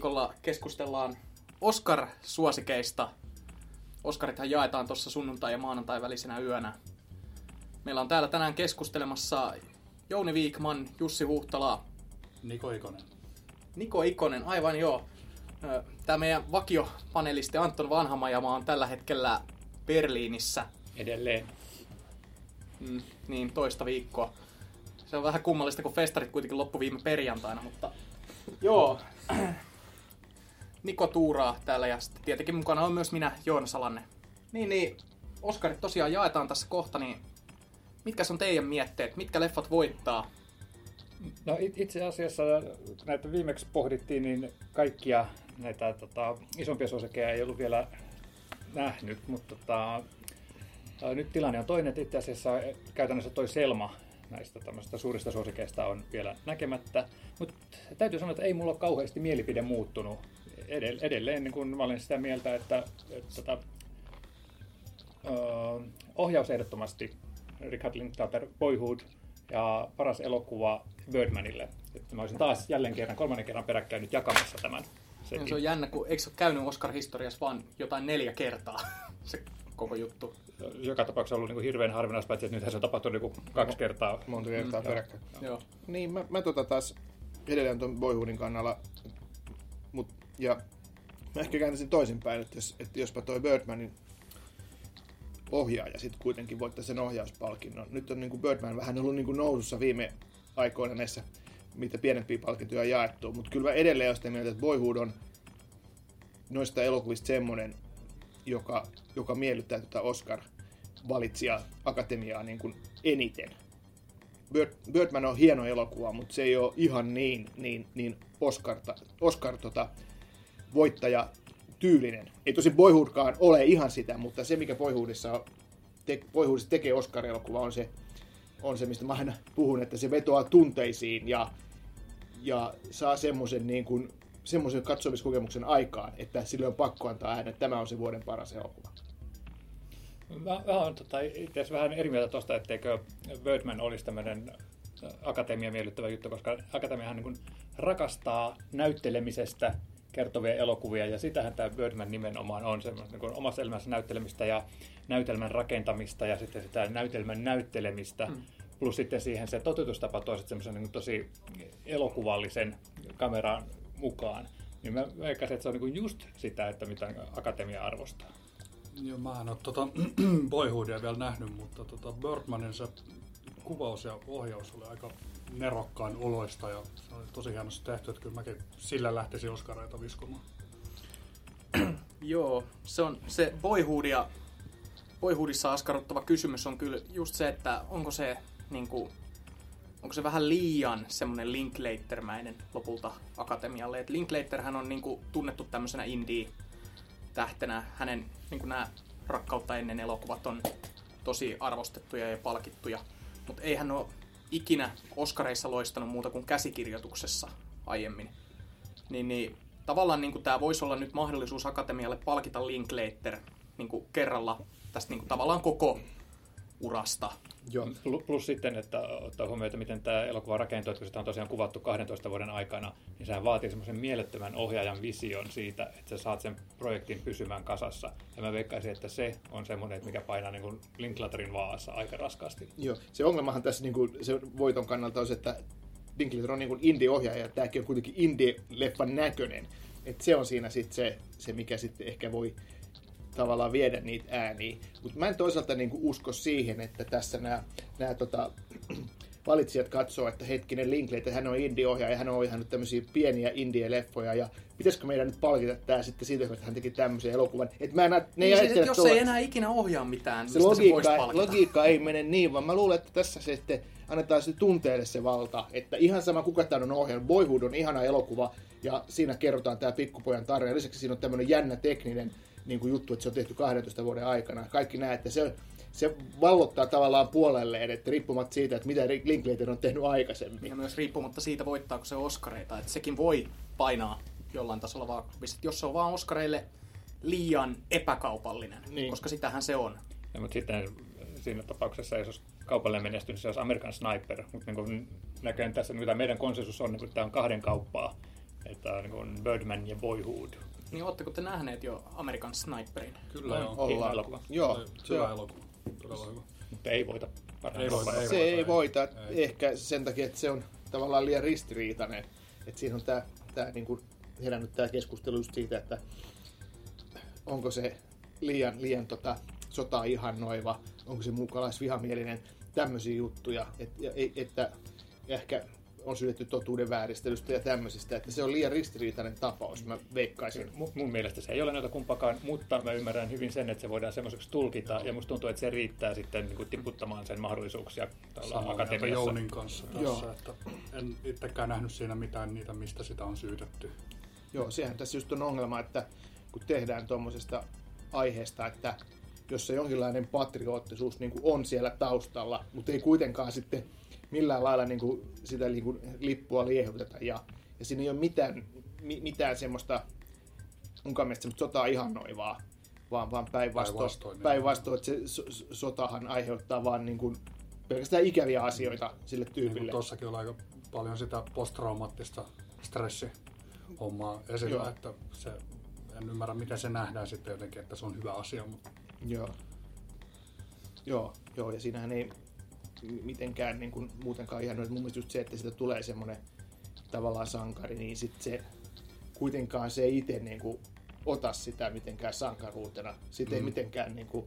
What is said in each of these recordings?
viikolla keskustellaan Oscar-suosikeista. Oscarithan jaetaan tuossa sunnuntai- ja maanantai välisenä yönä. Meillä on täällä tänään keskustelemassa Jouni Viikman, Jussi Huhtala, Niko Ikonen. Niko Ikonen, aivan joo. Tämä meidän vakiopanelisti Anton Vanhamajama on tällä hetkellä Berliinissä. Edelleen. Mm, niin, toista viikkoa. Se on vähän kummallista, kun festarit kuitenkin loppu viime perjantaina, mutta joo. Niko Tuuraa täällä ja sitten tietenkin mukana on myös minä, Joona Salanne. Niin, niin, Oskarit tosiaan jaetaan tässä kohta, niin mitkä on teidän mietteet? Mitkä leffat voittaa? No itse asiassa näitä viimeksi pohdittiin, niin kaikkia näitä tota, isompia suosikeja ei ollut vielä nähnyt, mutta tota, nyt tilanne on toinen, että itse asiassa käytännössä toi Selma näistä suurista suosikeista on vielä näkemättä. Mutta täytyy sanoa, että ei mulla ole kauheasti mielipide muuttunut. Edelleen niin kun mä olen sitä mieltä, että, että, että tota, ohjaus ehdottomasti Richard Linklater Boyhood ja paras elokuva Birdmanille. Että mä olisin taas jälleen kerran, kolmannen kerran peräkkäin nyt jakamassa tämän. Setin. Se on jännä, kun eikö se ole käynyt Oscar-historiassa vaan jotain neljä kertaa se koko juttu? Joka tapauksessa ollut niin hirveän harvinaista, paitsi että nythän se on tapahtunut niin kaksi kertaa. Monta kertaa mm, peräkkäin. Joo. Niin, mä, mä tota taas edelleen tuon Boyhoodin kannalla, ja mä ehkä kääntäisin toisinpäin, että, jos, että jospa toi Birdmanin ohjaaja sitten kuitenkin voittaa sen ohjauspalkinnon. Nyt on niin kuin Birdman vähän ollut niin kuin nousussa viime aikoina näissä, mitä pienempiä palkintoja jaettu, mutta kyllä mä edelleen olen mieltä, että Boyhood on noista elokuvista semmoinen, joka, joka miellyttää tätä Oscar-valitsija akatemiaa niin kuin eniten. Bird, Birdman on hieno elokuva, mutta se ei ole ihan niin, niin, niin Oscar, Oscar tota, voittaja tyylinen. Ei tosi Boyhoodkaan ole ihan sitä, mutta se mikä Boyhoodissa, te, Boyhoodissa tekee Oscar-elokuva on se, on se, mistä mä aina puhun, että se vetoaa tunteisiin ja, ja saa semmoisen niin kuin, semmoisen katsomiskokemuksen aikaan, että sille on pakko antaa äänen, että tämä on se vuoden paras elokuva. Mä, mä olen tota, itse vähän eri mieltä tuosta, etteikö Birdman olisi tämmöinen akatemia miellyttävä juttu, koska akatemiahan niin rakastaa näyttelemisestä kertovia elokuvia, ja sitähän tämä Birdman nimenomaan on, semmoista niin omassa elämässä näyttelemistä ja näytelmän rakentamista ja sitten sitä näytelmän näyttelemistä, mm. plus sitten siihen se toteutustapa toiset semmoisen niin tosi elokuvallisen kameran mukaan. Niin mä veikkasin, että se on niin just sitä, että mitä akatemia arvostaa. Joo, mä en ole tuota Boyhoodia vielä nähnyt, mutta tuota Birdmanin se kuvaus ja ohjaus oli aika nerokkaan oloista ja se oli tosi hienosti tehty, että kyllä mäkin sillä lähtisin Oskareita viskomaan. Joo, se on se Boyhoodia, Boyhoodissa askarruttava kysymys on kyllä just se, että onko se niin kuin, onko se vähän liian semmoinen Linklatermäinen lopulta akatemialle. Et Linklaterhän on niin kuin, tunnettu tämmöisenä indie-tähtenä. Hänen niin kuin nämä rakkautta ennen elokuvat on tosi arvostettuja ja palkittuja. Mutta ei hän ole ikinä Oscareissa loistanut muuta kuin käsikirjoituksessa aiemmin. Niin, niin tavallaan niin tämä voisi olla nyt mahdollisuus Akatemialle palkita Linklater niin kuin kerralla tästä niin kuin, tavallaan koko urasta. Joo. Plus sitten, että ottaa huomioon, että miten tämä elokuva rakentuu, että kun sitä on tosiaan kuvattu 12 vuoden aikana, niin sehän vaatii semmoisen mielettömän ohjaajan vision siitä, että sä saat sen projektin pysymään kasassa. Ja mä veikkaisin, että se on semmoinen, että mikä painaa niin kuin Linklaterin vaassa aika raskaasti. Joo, se ongelmahan tässä niin kuin, se voiton kannalta on se, että Linklater on niin kuin indie-ohjaaja, ja tämäkin on kuitenkin indie-leffan näköinen. että se on siinä sitten se, se, mikä sitten ehkä voi tavallaan viedä niitä ääniä. Mutta mä en toisaalta niinku usko siihen, että tässä nämä, nämä tota, valitsijat katsoo, että hetkinen Linklater, hän on indie-ohjaaja ja hän on ohjannut tämmöisiä pieniä indie-leffoja ja pitäisikö meidän nyt palkita tämä sitten siitä, että hän teki tämmöisen elokuvan. Et mä en, ne niin, siis, jos tuolla... ei enää ikinä ohjaa mitään, se logiikka, se logiikka ei mene niin, vaan mä luulen, että tässä se sitten annetaan sitten tunteelle se valta, että ihan sama kuka tämän on ohjannut, Boyhood on ihana elokuva ja siinä kerrotaan tämä pikkupojan tarina. Lisäksi siinä on tämmöinen jännä tekninen niin kuin juttu, että se on tehty 12 vuoden aikana. Kaikki näet, että se, se vallottaa tavallaan puolelleen, että riippumatta siitä, että mitä Linklater on tehnyt aikaisemmin. Ja myös riippumatta siitä, voittaako se Oscareita, että sekin voi painaa jollain tasolla vaan, jos se on vaan Oscareille liian epäkaupallinen, niin. koska sitähän se on. Ja, mutta sitten siinä tapauksessa, jos olisi kaupallinen menestys, niin se olisi American Sniper, mutta niin kuin näköjään tässä, mitä meidän konsensus on, niin tämä on kahden kauppaa Että on niin kuin Birdman ja Boyhood. Niin ootteko te nähneet jo American Sniperin? Kyllä On. Ollaan. elokuva. Joo, Oli se, Hyvä on- elokuva. Todella hyvä. Mutta ei voita. Ei voita, ei se voita, ei voita. Ei. Ehkä sen takia, että se on tavallaan liian ristiriitainen. Että siinä on tämä, tämä niin kuin herännyt tämä keskustelu just siitä, että onko se liian, liian tota, sotaa ihannoiva, onko se muukalaisvihamielinen, tämmöisiä juttuja, et, ja, ei- että ehkä on syydetty totuuden vääristelystä ja tämmöisistä, että se on liian ristiriitainen tapaus, mä veikkaisin. Mu- Mun mielestä se ei ole noita kumpakaan, mutta mä ymmärrän hyvin sen, että se voidaan semmoiseksi tulkita, ja musta tuntuu, että se riittää sitten niin kuin tiputtamaan sen mahdollisuuksia akatemiassa. Jounin kanssa tässä, Joo. että en itsekään nähnyt siinä mitään niitä, mistä sitä on syytetty. Joo, sehän tässä just on ongelma, että kun tehdään tuommoisesta aiheesta, että jos se jonkinlainen patriottisuus niin kuin on siellä taustalla, mutta ei kuitenkaan sitten millään lailla niin kuin sitä niin kuin lippua liehuteta ja, ja siinä ei ole mitään, mi, mitään semmoista munkaan mielestä semmoista sotaa ihannoivaa, vaan, vaan päinvastoin, Päinvastoin, niin. päinvastoin että se so, so- sotahan aiheuttaa vaan niin kuin pelkästään ikäviä asioita sille Niin tyypille. kuin tossakin oli aika paljon sitä posttraumaattista stressihommaa esillä, Joo. että se, en ymmärrä miten se nähdään sitten jotenkin, että se on hyvä asia, mutta Joo. Joo, joo, ja siinähän ei mitenkään niin kuin, muutenkaan ihan, mun mielestä just se, että siitä tulee semmoinen tavallaan sankari, niin sit se kuitenkaan se ei itse niin kuin, ota sitä mitenkään sankaruutena. Siitä ei Mm. mitenkään niin kuin,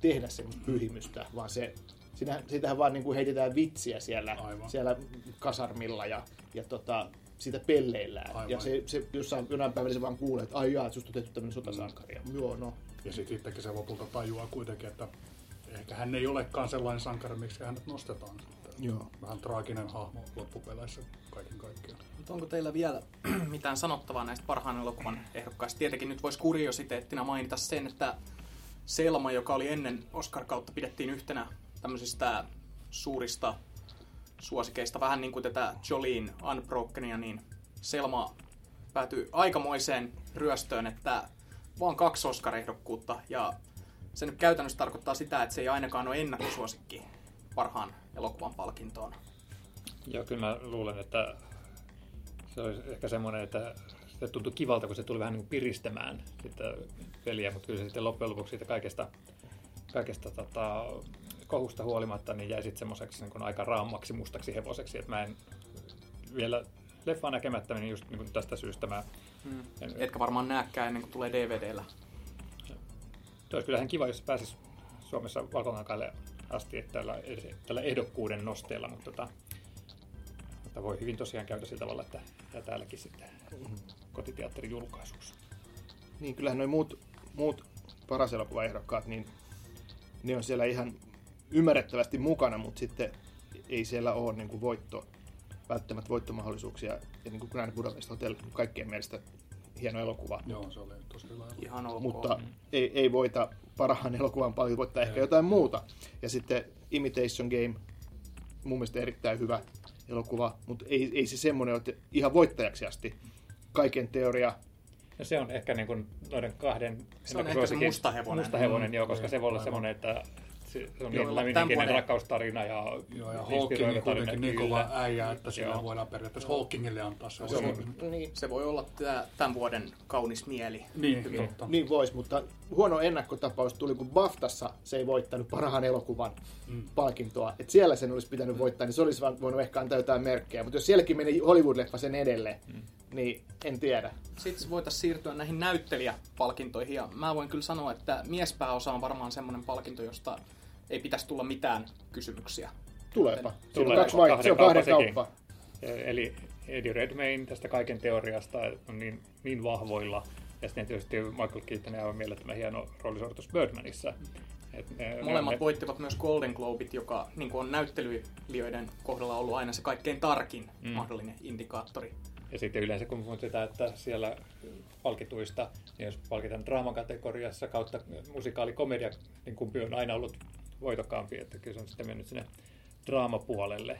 tehdä semmoista pyhimystä, vaan se, siinä, siitähän vaan niin kuin, heitetään vitsiä siellä, Aivan. siellä kasarmilla ja, ja tota, sitä pelleillään. Aivan. Ja se, se jossain jonain päivänä se vaan kuulee, että ai jaa, että susta on tehty tämmöinen sotasankari. Ja, Joo, no, ja sitten itsekin se lopulta tajuaa kuitenkin, että ehkä hän ei olekaan sellainen sankari, miksi hänet nostetaan. Sitten. Joo. Vähän traaginen hahmo loppupeleissä kaiken kaikkiaan. Mutta onko teillä vielä mitään sanottavaa näistä parhaan elokuvan ehdokkaista? Tietenkin nyt voisi kuriositeettina mainita sen, että Selma, joka oli ennen Oscar-kautta, pidettiin yhtenä tämmöisistä suurista suosikeista, vähän niin kuin tätä Jolien Unbrokenia, niin Selma päätyi aikamoiseen ryöstöön, että vaan kaksi Oscar-ehdokkuutta, ja se nyt käytännössä tarkoittaa sitä, että se ei ainakaan ole ennakkosuosikki parhaan elokuvan palkintoon. Joo, kyllä mä luulen, että se olisi ehkä semmoinen, että se tuntui kivalta, kun se tuli vähän niin kuin piristämään sitä peliä, mutta kyllä se sitten loppujen lopuksi siitä kaikesta, kaikesta tota, kohusta huolimatta niin jäi sitten semmoiseksi niin aika raammaksi mustaksi hevoseksi, että mä en vielä leffaa näkemättä, niin just niin kuin tästä syystä mä Mm. en, Etkä varmaan näkään ennen kuin tulee DVDllä. Olisi kyllähän kiva, jos pääsisi Suomessa valkokankaille asti että tällä, tällä ehdokkuuden nosteella, mutta, tota, mutta voi hyvin tosiaan käydä sillä tavalla, että ja täälläkin sitten kotiteatterin julkaisuus. Niin, kyllähän noin muut, muut paras elokuvaehdokkaat, niin ne on siellä ihan ymmärrettävästi mukana, mutta sitten ei siellä ole niin kuin voitto, välttämättä voittomahdollisuuksia. Ja niin kuin Grand Budapest Hotel, kaikkien mielestä hieno elokuva. Joo, se oli tosi hyvä. elokuva. Ihan ok. Mutta ei, ei voita parhaan elokuvan paljon, voittaa ehkä jotain muuta. Ja sitten Imitation Game, mun mielestä erittäin hyvä elokuva, mutta ei, ei se semmoinen ole että ihan voittajaksi asti. Kaiken teoria, Ja se on ehkä niin kuin noiden kahden Se on ehkä se musta hevonen. Musta hevonen, Mm, joo, koska niin, se voi olla aivan. semmoinen, että se se on Joo, niin vuoden- rakkaustarina ja Joo, ja Hawking tarina, kuitenkin niin kova äijä, että sillä Joo. voidaan periaatteessa Hawkingille antaa se. Se on, niin, se voi olla tää, tämän vuoden kaunis mieli. Niin, Hyvin. totta. Niin vois, mutta huono ennakkotapaus tuli, kun Baftassa se ei voittanut parhaan elokuvan Mm. palkintoa. Et siellä sen olisi pitänyt voittaa, niin se olisi vaan voinut ehkä antaa jotain merkkejä. Mutta jos sielläkin meni Hollywood-leffa sen edelle, Mm. niin en tiedä. Sitten voitaisiin siirtyä näihin näyttelijäpalkintoihin. Ja mä voin kyllä sanoa, että miespääosa on varmaan semmoinen palkinto, josta ei pitäisi tulla mitään kysymyksiä. Tuleepa. Siinä on Tulee kaksi vai- kahden se on kahden kauppa kauppa. Eli Eddie Redmayne tästä kaiken teoriasta on niin, niin vahvoilla. Ja sitten tietysti Michael Keaton aivan mielettömän hieno roolisuoritus Birdmanissa. Et ne, Molemmat ne, voittivat myös Golden Globit, joka niin kuin on näyttelyilijöiden kohdalla ollut aina se kaikkein tarkin Mm. mm. mahdollinen indikaattori. Ja sitten yleensä kun muistetaan, että siellä palkituista, niin jos palkitaan draamakategoriassa kautta musikaali-komedia, niin kumpi on aina ollut voitokkaampi, että kyllä se on sitten mennyt sinne draamapuolelle.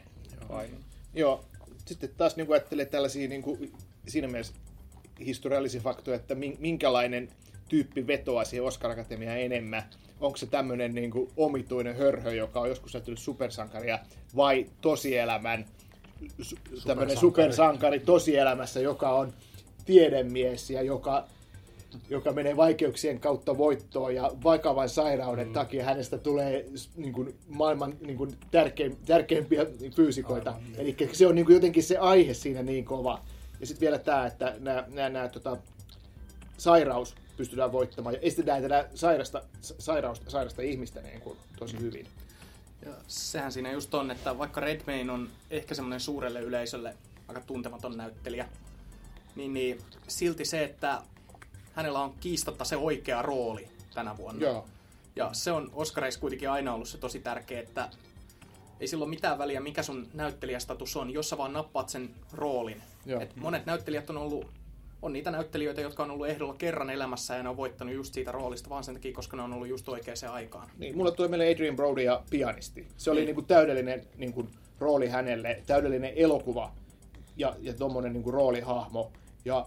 Vai? Joo. Sitten taas niin ajattelee tällaisia niin kuin, siinä mielessä historiallisia faktoja, että min- minkälainen tyyppi vetoaa siihen Oscar Akatemiaan enemmän. Onko se tämmöinen niin kuin, omituinen hörhö, joka on joskus näyttänyt supersankaria, vai tosielämän tämmöinen Supersankari. supersankari tosielämässä, joka on tiedemies ja joka, joka menee vaikeuksien kautta voittoon ja vakavan sairauden mm. takia hänestä tulee niin kuin, maailman niin kuin, tärkein, tärkeimpiä fyysikoita. Aivan, niin. Eli se on niin kuin, jotenkin se aihe siinä niin kova. Ja sitten vielä tämä, että nämä, nämä, nämä tota, sairaus pystytään voittamaan ja estetään tätä sairasta, sairausta, sairasta ihmistä niin kuin, tosi hyvin. Ja sehän siinä just on, että vaikka Redmayne on ehkä semmoinen suurelle yleisölle aika tuntematon näyttelijä, niin, niin silti se, että hänellä on kiistatta se oikea rooli tänä vuonna. Joo. Ja se on Oscareissa kuitenkin aina ollut se tosi tärkeä, että ei sillä ole mitään väliä, mikä sun näyttelijästatus on, jos sä vaan nappaat sen roolin. Joo. Et monet näyttelijät on ollut, on niitä näyttelijöitä, jotka on ollut ehdolla kerran elämässä ja ne on voittanut just siitä roolista vaan sen takia, koska ne on ollut just oikeaan aikaan. Niin, mulle tuli meille Adrian Brody ja pianisti. Se oli Niin. niin kuin täydellinen niin kuin, rooli hänelle, täydellinen elokuva ja, ja tuommoinen niin roolihahmo. Ja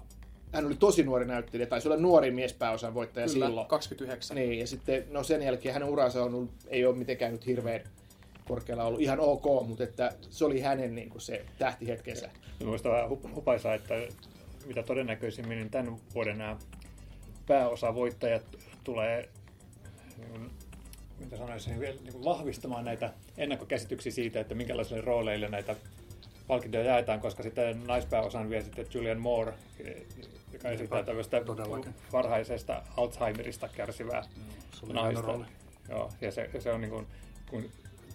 hän oli tosi nuori näyttelijä, taisi olla nuori miespääosan voittaja Kyllä, silloin. 29. Niin, ja sitten no sen jälkeen hänen uransa on ollut, ei ole mitenkään nyt hirveän korkealla ollut, ihan ok, mutta että se oli hänen niin kuin, se tähtihetkensä. Minusta vähän hup- hupaisaa, että mitä todennäköisimmin niin tämän vuoden nämä pääosavoittajat tulee niin kuin, mitä sanoisin, niin kuin vahvistamaan näitä ennakkokäsityksiä siitä, että minkälaisille rooleille näitä palkintoja jaetaan, koska sitten naispääosan vie sitten Julian Moore, joka esittää tällaista todellakin. varhaisesta Alzheimerista kärsivää hieno rooli. Joo, ja se, se on niin kuin, kun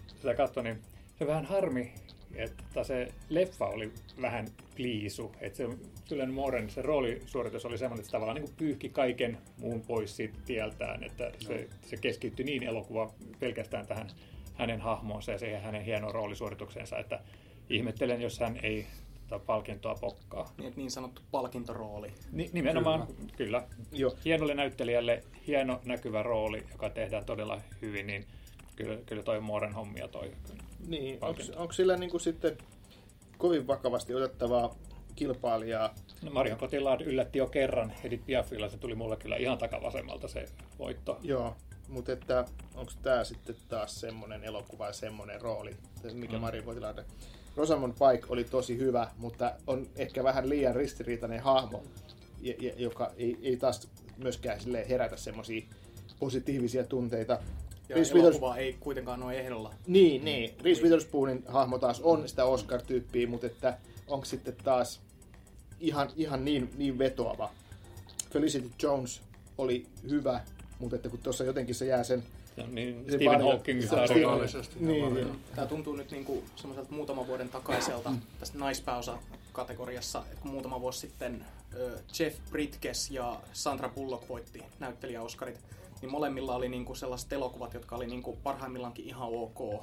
sitä katsoo, niin se vähän harmi, että se leffa oli vähän pliisu. Että se Julian Mooren se roolisuoritus oli semmoinen, että se tavallaan niin pyyhki kaiken muun pois siitä tieltään. Että se, se keskittyi niin elokuva pelkästään tähän hänen hahmoonsa ja siihen hänen hienoon roolisuoritukseensa, että ihmettelen, jos hän ei tota palkintoa pokkaa. Niin, että niin sanottu palkintorooli. Ni, nimenomaan, kyllä. kyllä. Joo. Hienolle näyttelijälle hieno näkyvä rooli, joka tehdään todella hyvin, niin kyllä, kyllä toi Mooren hommia toi. Niin, Palkinto. onko sillä niin kuin sitten kovin vakavasti otettavaa kilpailijaa? No Marion Cotillard yllätti jo kerran Edith Piafilla, se tuli mulle kyllä ihan takavasemmalta se voitto. Joo, mutta että onko tämä sitten taas semmoinen elokuva ja semmoinen rooli, mikä Mm. mm. Mario Potilainen. Rosamund Pike oli tosi hyvä, mutta on ehkä vähän liian ristiriitainen hahmo, joka ei, ei taas myöskään sille herätä semmoisia positiivisia tunteita. Ja Reese elokuva ei kuitenkaan ole ehdolla. Niin, niin. Reese Witherspoonin hahmo taas on sitä Oscar-tyyppiä, mutta että onko sitten taas ihan, ihan niin, niin vetoava. Felicity Jones oli hyvä, mutta että kun tuossa jotenkin se jää sen... Se on niin Se Stephen Hawking Totaalisesti. Niin, Niin, niin. Tämä tuntuu nyt niinku semmoiselta muutaman vuoden takaiselta tästä naispääosa-kategoriassa, että kun muutama vuosi sitten Jeff Bridges ja Sandra Bullock voitti näyttelijä-oskarit, niin molemmilla oli niinku sellaiset elokuvat, jotka oli niinku parhaimmillaankin ihan ok.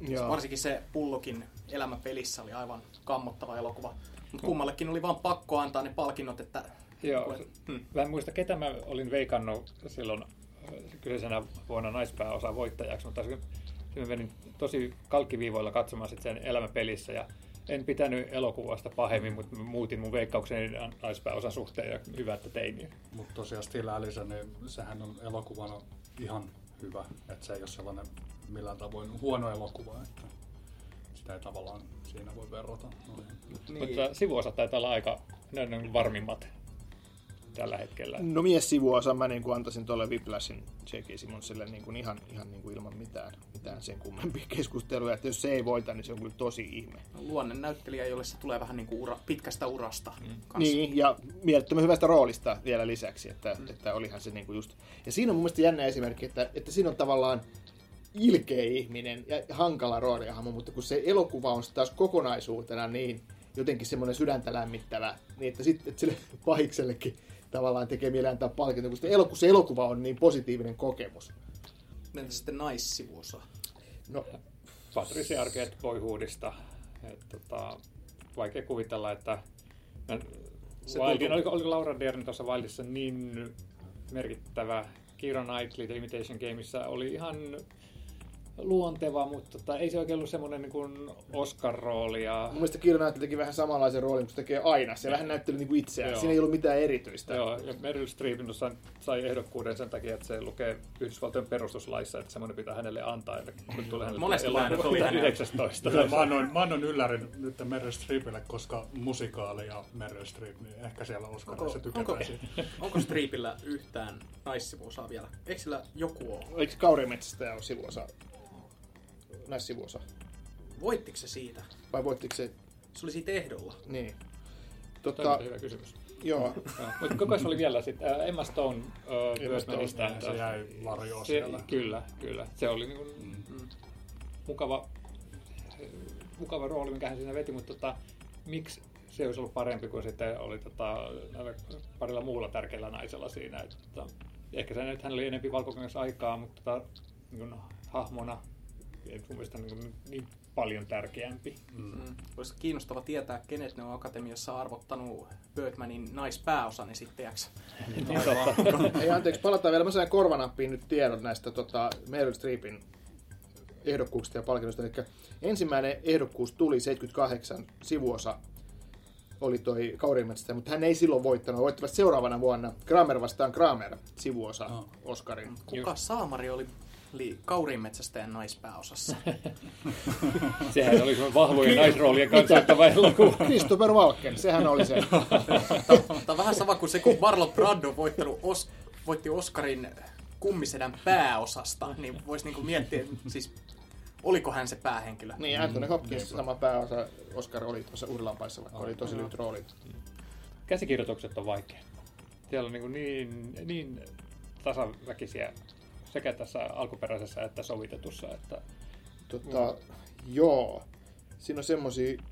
Joo. Varsinkin se Bullockin elämä pelissä oli aivan kammottava elokuva. Mutta kummallekin oli vaan pakko antaa ne palkinnot, että... Joo, Hmm. mä en muista ketä mä olin veikannut silloin kyseisenä vuonna naispääosan voittajaksi, mutta se- se mä menin tosi kalkkiviivoilla katsomaan sit sen elämäpelissä ja en pitänyt elokuvasta pahemmin, mutta muutin mun veikkaukseni naispääosan suhteen ja hyvä, että tein niin. Mutta tosiaan Still Alice, niin sehän on elokuvana ihan hyvä. Että se ei ole sellainen millään tavoin huono elokuva, että sitä ei tavallaan siinä voi verrata. noihin. Niin. Mutta sivuosat taitaa olla aika ne on varmimmat tällä hetkellä. No mies sivuosa mä niin kuin antaisin tuolle Whiplashin J.K. Simmonsille niin kuin ihan, ihan niin kuin ilman mitään, mitään sen kummempia keskusteluja. Että jos se ei voita, niin se on kyllä tosi ihme. Luonne näyttelijä, jolle se tulee vähän niinku ura, pitkästä urasta. Mm. Niin, ja mielettömän hyvästä roolista vielä lisäksi, että, mm. että olihan se niinku just... Ja siinä on mun mielestä jännä esimerkki, että, että siinä on tavallaan ilkeä ihminen ja hankala roolihahmo, mutta kun se elokuva on taas kokonaisuutena niin jotenkin semmoinen sydäntä lämmittävä, niin että sitten että sille pahiksellekin tavallaan tekee mieli antaa palkinto, kun, eloku, se elokuva on niin positiivinen kokemus. Entä sitten naissivuosa? No, Patricia Arquette Boyhoodista. Et, tota, vaikea kuvitella, että mä- Se Wildin, tuntuu- oliko, oliko Laura Dern tuossa Wildissa niin merkittävä Keira Knightley The Imitation Gameissa oli ihan luonteva, mutta tota, ei se oikein ollut semmoinen niin kuin Oscar-rooli. Ja... Mun mielestä Knightley teki vähän samanlaisen roolin, kun se tekee aina. Se vähän näytteli niin kuin itseään. Joo. Siinä ei ollut mitään erityistä. Joo, ja Meryl Streep sai ehdokkuuden sen takia, että se lukee Yhdysvaltojen perustuslaissa, että semmoinen pitää hänelle antaa, että kun tulee hänelle Monesti tulee mä en elokuva ole 19. Kyllä, mä annoin, mä annoin yllärin nyt Meryl Streepille, koska musikaali ja Meryl Streep, niin ehkä siellä Oscarissa Onko, onko, onko Streepillä yhtään naissivua vielä? Eikö sillä joku ole? Eikö Kaurimetsästä ole sivuosa? Näissä sivuosa. Voittiko se siitä? Vai voittiko se? Se oli siitä ehdolla. Niin. Toi Tota, on hyvä kysymys. joo. Mutta koko ajan oli vielä sitten äh, Emma Stone äh, Emma Stone, se jäi varjoon Se, siellä. kyllä, kyllä. Se oli niin kuin mukava, mukava rooli, mikä hän siinä veti, mutta tota, miksi se olisi ollut parempi kuin sitten oli tota, parilla muulla tärkeällä naisella siinä. Että, tota, ehkä se nyt hän oli enempi valkokangas aikaa, mutta tota, niin kuin hahmona mun mielestä niin, niin paljon tärkeämpi. Mm. Olisi kiinnostava tietää, kenet ne on Akatemiassa arvottanut Birdmanin naispääosan esittäjäksi. Niin totta. Ei anteeksi, palataan vielä. Mä sain korvanappiin nyt tiedon näistä tota, Meryl Streepin ehdokkuuksista ja palkinnoista. Eli ensimmäinen ehdokkuus tuli 78 sivuosa oli toi Kaurimetsästä, mutta hän ei silloin voittanut. Hän Voittavat seuraavana vuonna Kramer vastaan Kramer sivuosa Oh. Oscarin. Kuka saamari oli li- Kaurinmetsästäjän naispääosassa? Sehän oli semmoinen vahvojen naisroolien kansainvälinen elokuva. Christopher Walken, sehän oli se. Tämä on vähän sama kuin se, kun Marlon Brando on voittanut Os- voitti Oscarin kummisedän pääosasta, niin voisi niinku miettiä, siis oliko hän se päähenkilö. Niin, Anthony Hopkins, sama pääosa Oscar oli tuossa Urlampaissa, vaikka oli tosi lyhyt rooli. Käsikirjoitukset on vaikea. Siellä on niin, niin, niin tasaväkisiä sekä tässä alkuperäisessä että sovitetussa. Että Tota, joo. Siinä on semmosia,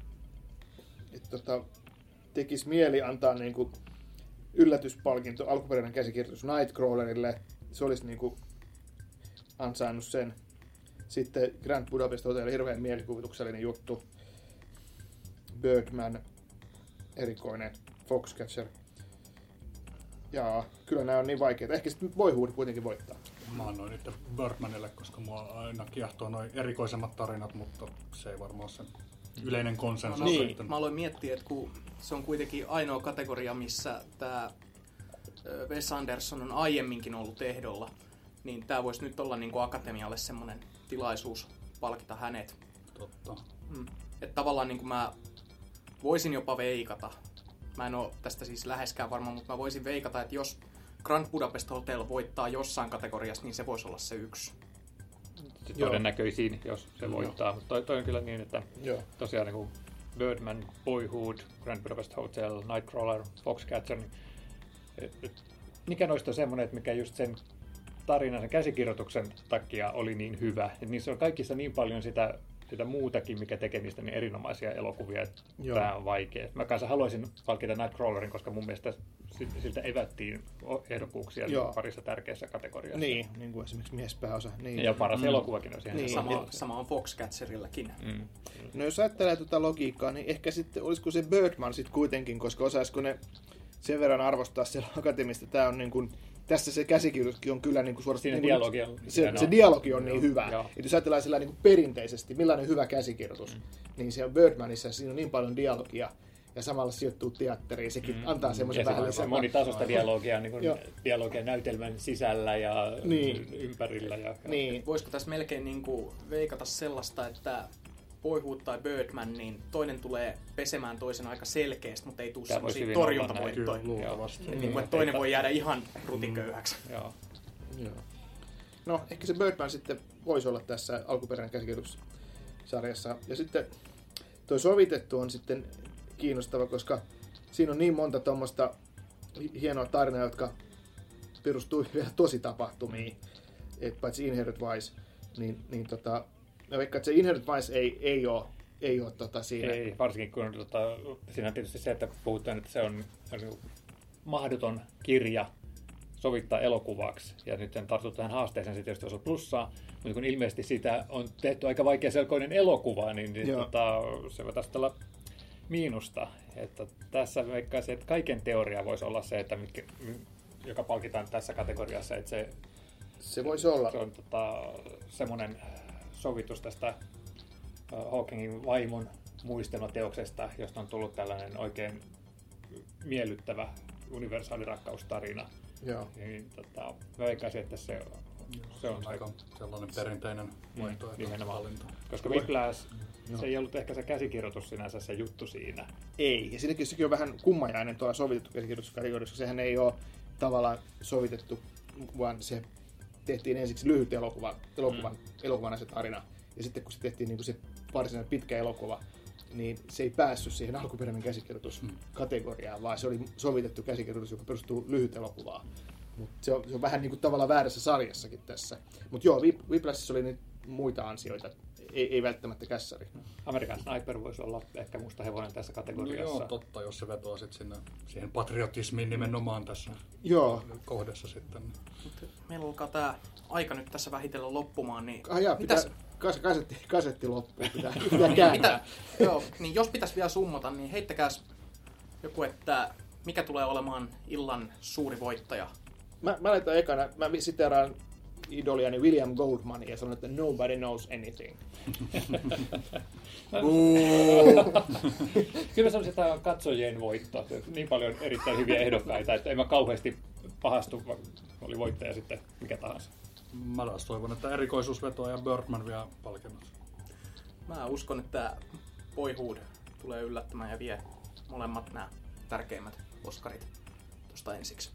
että tota, tekisi mieli antaa niinku yllätyspalkinto, alkuperäinen käsikirjoitus Nightcrawlerille. Se olisi niinku ansainnut sen. Sitten Grand Budapest Hotel, hirveän mielikuvituksellinen juttu. Birdman, erikoinen. Foxcatcher. Jaa, kyllä nämä on niin vaikeita. Ehkä sitten Boyhood kuitenkin voittaa. Mä annoin nyt Birdmanille, koska mua aina kiehtoo noin erikoisemmat tarinat, mutta se ei varmaan ole se yleinen konsensus. Niin. Että- Mä aloin miettiä, että kun se on kuitenkin ainoa kategoria, missä tämä Wes Anderson on aiemminkin ollut ehdolla, niin tämä voisi nyt olla niin kuin Akatemialle semmoinen tilaisuus palkita hänet. Totta. Mm. Että tavallaan niin kuin mä voisin jopa veikata, mä en ole tästä siis läheskään varma, mutta mä voisin veikata, että jos Grand Budapest Hotel voittaa jossain kategoriassa, niin se voisi olla se yksi. se todennäköisin, jos se voittaa. Mutta toi, toi on kyllä niin, että Joo. tosiaan niin kuin Birdman, Boyhood, Grand Budapest Hotel, Nightcrawler, Foxcatcher, niin et, et, mikä noista on semmoinen, että mikä just sen tarinan, sen käsikirjoituksen takia oli niin hyvä. Et niissä on kaikissa niin paljon sitä, sitä muutakin, mikä tekee niistä niin erinomaisia elokuvia, että Joo. tämä on vaikea. Mä kanssa haluaisin palkita Nightcrawlerin, koska mun mielestä si- siltä evättiin ehdokkuuksia Joo. parissa tärkeässä kategoriassa. Niin, niin kuin esimerkiksi miespääosa. Niin. Ja paras mm. elokuvakin on siihen. Niin. Sama, sama on Foxcatcherilläkin. Mm. No jos ajattelee tuota logiikkaa, niin ehkä sitten olisiko se Birdman sitten kuitenkin, koska osaisiko ne sen verran arvostaa siellä akatemista. Tämä on niin kuin, tässä se käsikirjoituskin on kyllä niin kuin suorastaan... Siinä niin dialogi on se, se dialogi on niin hyvä. Joo. Et jos ajatellaan sillä niin kuin perinteisesti, millainen hyvä käsikirjoitus, mm. niin siellä Birdmanissa siinä on niin paljon dialogia ja samalla sijoittuu teatteriin. Sekin mm. antaa semmoisen vähän on lisää. monitasoista dialogia, niin Joo. kuin dialogia näytelmän sisällä ja Niin. ympärillä. Ja, Niin, Voisiko tässä melkein niin kuin veikata sellaista, että Boyhood tai Birdman, niin toinen tulee pesemään toisen aika selkeästi, mutta ei tule semmoisia torjuntavoittoja. Niin kuin, että toinen voi jäädä ihan rutiköyhäksi. Joo. Joo. No, ehkä se Birdman sitten voisi olla tässä alkuperäinen käsikirjoitussarjassa. Ja sitten toi sovitettu on sitten kiinnostava, koska siinä on niin monta tuommoista hienoa tarinaa, jotka perustuu vielä tosi tapahtumiin. Et paitsi Inherit Vice, niin, niin tota, mä veikkaan, että se Inherit Vice ei, ei ole, ei ole tota siinä. Ei, varsinkin kun tota, siinä on tietysti se, että puhutaan, että se on, on mahdoton kirja sovittaa elokuvaksi. Ja nyt sen tarttuu tähän haasteeseen, se tietysti on plussaa, mutta kun ilmeisesti siitä on tehty aika vaikea selkoinen elokuva, niin, niin tota, se voi taas olla miinusta. Että tässä veikkaisin, että kaiken teoria voisi olla se, että mitkä, joka palkitaan tässä kategoriassa, että se Se voisi olla. se on tota, semmoinen sovitus tästä Hawkingin vaimon muistelmateoksesta, josta on tullut tällainen oikein miellyttävä universaali rakkaustarina. Joo. Niin, tota, mä veikkaisin, että se, se on aika aika... sellainen perinteinen vaihtoehto. nimenomaan. valinta. Koska Whiplash, se ei ollut ehkä se käsikirjoitus sinänsä se juttu siinä. Ei, ja siinäkin sekin on vähän kummajainen tuolla sovitettu käsikirjoituskategoriassa, koska sehän ei ole tavallaan sovitettu, vaan se tehtiin ensiksi lyhyt elokuva, elokuvan, mm. elokuvana se tarina, ja sitten kun se tehtiin niin kuin se varsinainen pitkä elokuva, niin se ei päässyt siihen alkuperäinen käsikirjoituskategoriaan, vaan se oli sovitettu käsikirjoitus, joka perustuu lyhyt elokuvaan. Mut se, on, se on vähän niin kuin tavallaan väärässä sarjassakin tässä. Mutta joo, Whip- Whiplashissa oli niitä muita ansioita, ei, ei välttämättä kässäri. American Sniper voisi olla ehkä musta hevonen tässä No kategoriassa. joo, totta, jos se vetoaa sit sinne, siihen patriotismiin nimenomaan tässä Joo, kohdassa sitten. Mut Meillä alkaa tää aika nyt tässä vähitellen loppumaan, niin ah, jaa, pitää, mitäs, kas, kasetti, kasetti loppuu, pitää, pitää kääntää. mitä, joo, niin jos pitäisi vielä summata, niin heittäkääs joku, että mikä tulee olemaan illan suuri voittaja. Mä, mä laitan ekana, mä siteraan idoliani William Goldman ja sanon, että nobody knows anything. Kyllä mä sanoisin, että tämä on katsojien voitto. Niin paljon erittäin hyviä ehdokkaita, että en mä kauheasti pahastu, oli voittaja sitten mikä tahansa. Mä taas toivon, että erikoisuusvetoa ja Birdman vielä palkinnot. Mä uskon, että Boyhood tulee yllättämään ja vie molemmat nämä tärkeimmät Oscarit tuosta ensiksi.